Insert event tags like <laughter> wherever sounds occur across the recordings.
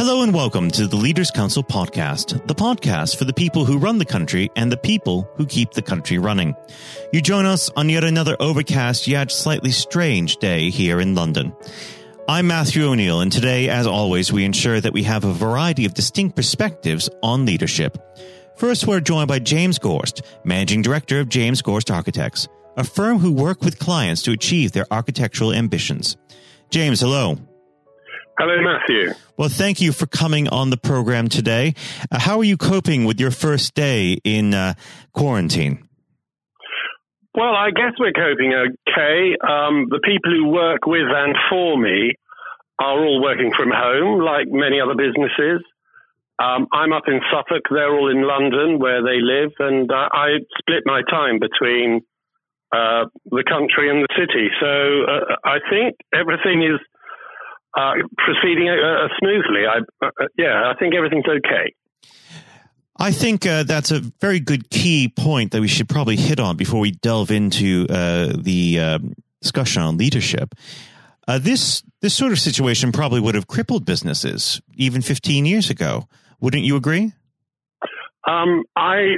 Hello and welcome to the Leaders Council podcast, the podcast for the people who run the country and the people who keep the country running. You join us on yet another overcast yet slightly strange day here in London. I'm Matthew O'Neill, and today, as always, we ensure that we have a variety of distinct perspectives on leadership. First, we're joined by James Gorst, Managing Director of James Gorst Architects, a firm who work with clients to achieve their architectural ambitions. James, hello. Hello, Matthew. Well, thank you for coming on the program today. Uh, how are you coping with your first day in uh, quarantine? Well, I guess we're coping okay. Um, the people who work with and for me are all working from home, like many other businesses. Um, I'm up in Suffolk. They're all in London, where they live, and uh, I split my time between uh, the country and the city. So uh, I think everything is uh, proceeding uh, uh, smoothly. I, uh, yeah, I think everything's okay. I think uh, that's a very good key point that we should probably hit on before we delve into uh, the um, discussion on leadership. this this sort of situation probably would have crippled businesses even 15 years ago. Wouldn't you agree? Um, I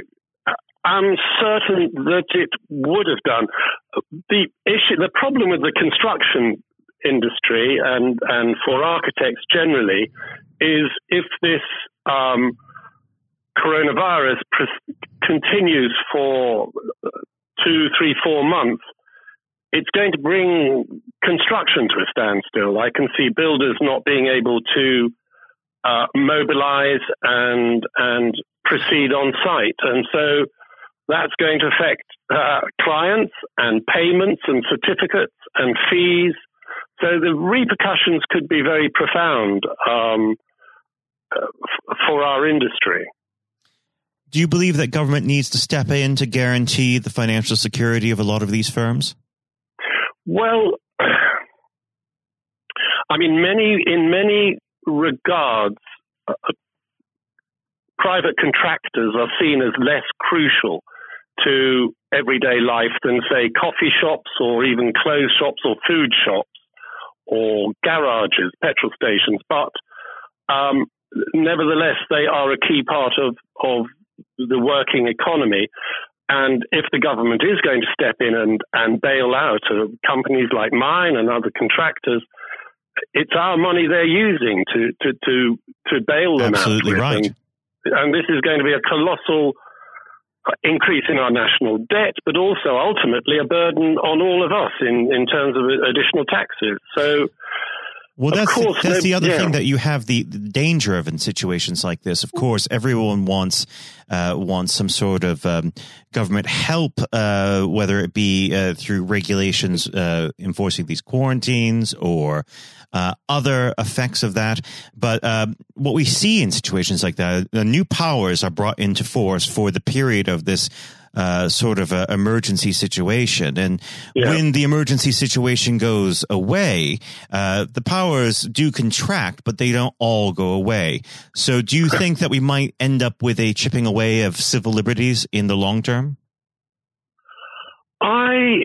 am certain that it would have done. The issue, the problem with the construction industry and, and for architects generally is if this um, coronavirus pres- continues for two, three, four months, it's going to bring construction to a standstill. I can see builders not being able to uh, mobilize and and proceed on site, and so that's going to affect uh, clients and payments and certificates and fees so the repercussions could be very profound um, for our industry. Do you believe that government needs to step in to guarantee the financial security of a lot of these firms? Well, I mean, many in many regards, uh, private contractors are seen as less crucial to everyday life than, say, coffee shops or even clothes shops or food shops or garages, petrol stations, but um, nevertheless, they are a key part of, of the working economy. And if the government is going to step in and, and bail out uh, companies like mine and other contractors, it's our money they're using to, to, to, to bail them Absolutely out. Absolutely right. And, and this is going to be a colossal increase in our national debt, but also ultimately a burden on all of us in, in terms of additional taxes. So, well, that's course, the, that's the other yeah. thing that you have the, the, danger of in situations like this. Of course, everyone wants uh, wants some sort of um, government help, uh, whether it be uh, through regulations uh, enforcing these quarantines or uh, other effects of that. But um, what we see in situations like that, the new powers are brought into force for the period of this uh, sort of a emergency situation. And yeah. when the emergency situation goes away, uh, the powers do contract, but they don't all go away. So do you think that we might end up with a chipping away of civil liberties in the long term? I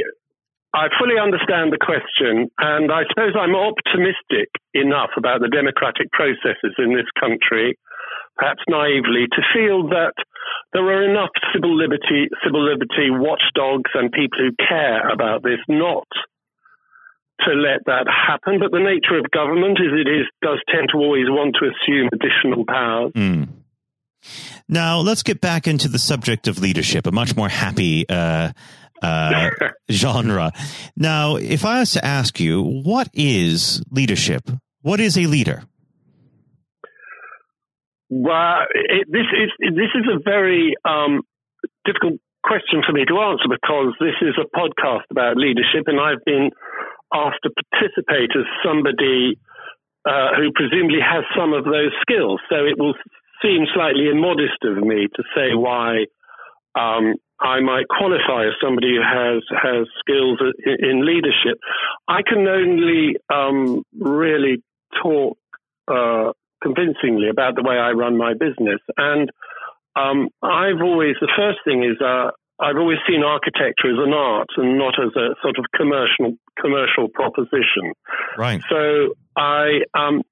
I fully understand the question, and I suppose I'm optimistic enough about the democratic processes in this country perhaps naively, to feel that there are enough civil liberty, civil liberty watchdogs and people who care about this not to let that happen. But the nature of government is it is does tend to always want to assume additional powers. Mm. Now let's get back into the subject of leadership, a much more happy uh, uh, <laughs> genre. Now, if I was to ask you, what is leadership? What is a leader? Well, it, this is this is a very um, difficult question for me to answer because this is a podcast about leadership, and I've been asked to participate as somebody uh, who presumably has some of those skills. So it will seem slightly immodest of me to say why um, I might qualify as somebody who has has skills in, leadership. I can only um, really talk uh, convincingly about the way I run my business. And um, I've always, the first thing is, uh, I've always seen architecture as an art and not as a sort of commercial commercial proposition. Right. So I um,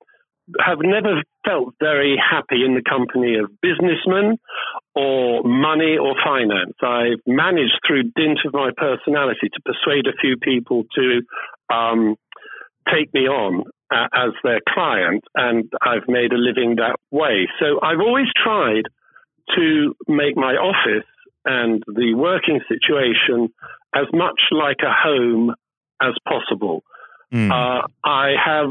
have never felt very happy in the company of businessmen or money or finance. I've managed through dint of my personality to persuade a few people to um, take me on uh, as their client, and I've made a living that way. So I've always tried to make my office and the working situation as much like a home as possible. Mm. Uh, I have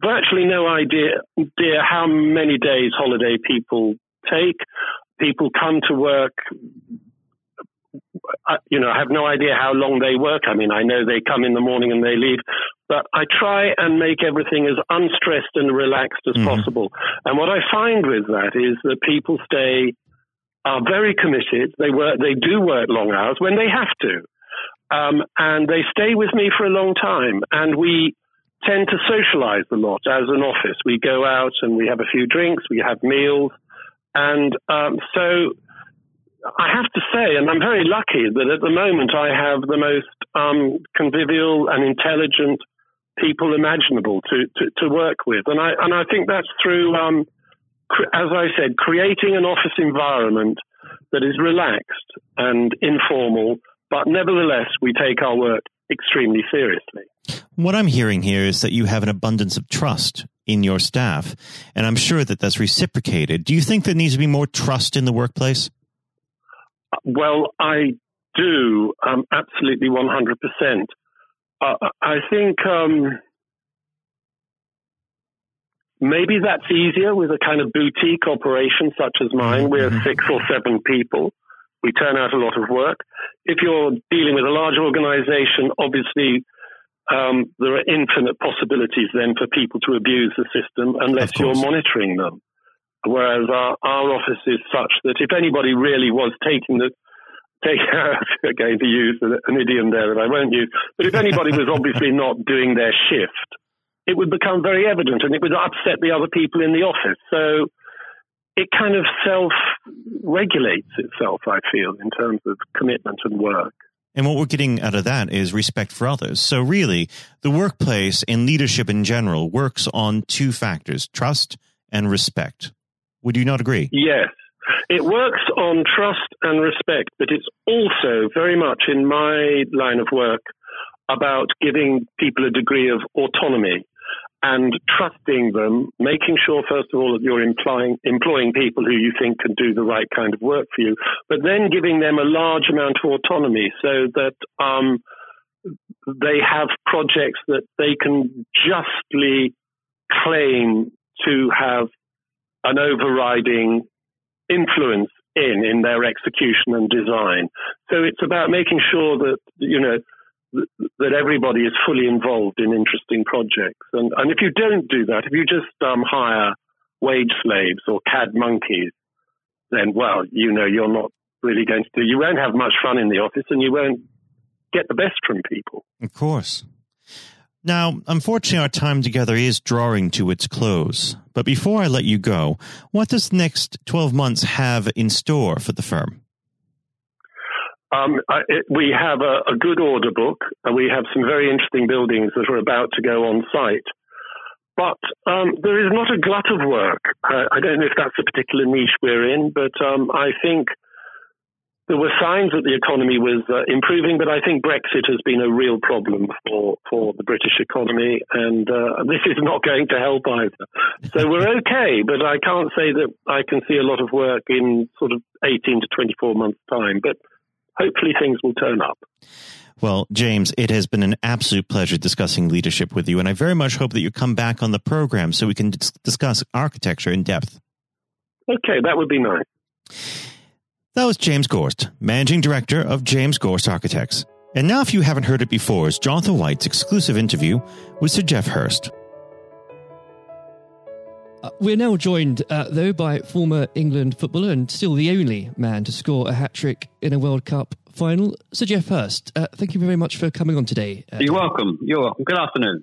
virtually no idea, idea how many days holiday people take. People come to work. You know, I have no idea how long they work. I mean, I know they come in the morning and they leave, but I try and make everything as unstressed and relaxed as mm possible. And what I find with that is that people stay are very committed. They work, they do work long hours when they have to. Um, and they stay with me for a long time. And we tend to socialize a lot as an office. We go out and we have a few drinks, we have meals. And um, so I have to say, and I'm very lucky that at the moment I have the most um, convivial and intelligent people imaginable to, to, to, work with. And I, and I think that's through, um, as I said, creating an office environment that is relaxed and informal, but nevertheless, we take our work extremely seriously. What I'm hearing here is that you have an abundance of trust in your staff, and I'm sure that that's reciprocated. Do you think there needs to be more trust in the workplace? Well, I do, um, absolutely 100%. Uh, I think um, maybe that's easier with a kind of boutique operation such as mine. Mm-hmm. We're six or seven people. We turn out a lot of work. If you're dealing with a large organization, obviously um, there are infinite possibilities then for people to abuse the system unless you're monitoring them. Whereas our, our office is such that if anybody really was taking the take <laughs> again to use an idiom there that I won't use, but if anybody was obviously not doing their shift, it would become very evident and it would upset the other people in the office. So it kind of self regulates itself, I feel, in terms of commitment and work. And what we're getting out of that is respect for others. So really, the workplace and leadership in general works on two factors, trust and respect. Would you not agree? Yes. It works on trust and respect, but it's also very much in my line of work about giving people a degree of autonomy and trusting them, making sure, first of all, that you're employing, employing people who you think can do the right kind of work for you, but then giving them a large amount of autonomy so that um, they have projects that they can justly claim to have an overriding influence in in their execution and design. So it's about making sure that you know that everybody is fully involved in interesting projects. And, and if you don't do that, if you just um, hire wage slaves or CAD monkeys, then, well, you know, you're not really going to do, you won't have much fun in the office and you won't get the best from people. Of course. Now, unfortunately, our time together is drawing to its close. But before I let you go, what does the next 12 months have in store for the firm? Um, it, we have a, a, good order book, and we have some very interesting buildings that are about to go on site. But um, there is not a glut of work. Uh, I don't know if that's a particular niche we're in, but um, I think there were signs that the economy was uh, improving, but I think Brexit has been a real problem for, for the British economy, and uh, this is not going to help either. So we're okay, but I can't say that I can see a lot of work in sort of 18 to 24 months' time. But hopefully things will turn up. Well, James, it has been an absolute pleasure discussing leadership with you, and I very much hope that you come back on the program so we can discuss architecture in depth. Okay, that would be nice. That was James Gorst, Managing Director of James Gorst Architects. And now, if you haven't heard it before, is Jonathan White's exclusive interview with Sir Geoff Hurst. Uh, we're now joined, uh, though, by former England footballer and still the only man to score a hat trick in a World Cup final, Sir Geoff Hurst. Uh, thank you very much for coming on today. Uh, You're welcome. You're welcome. Good afternoon.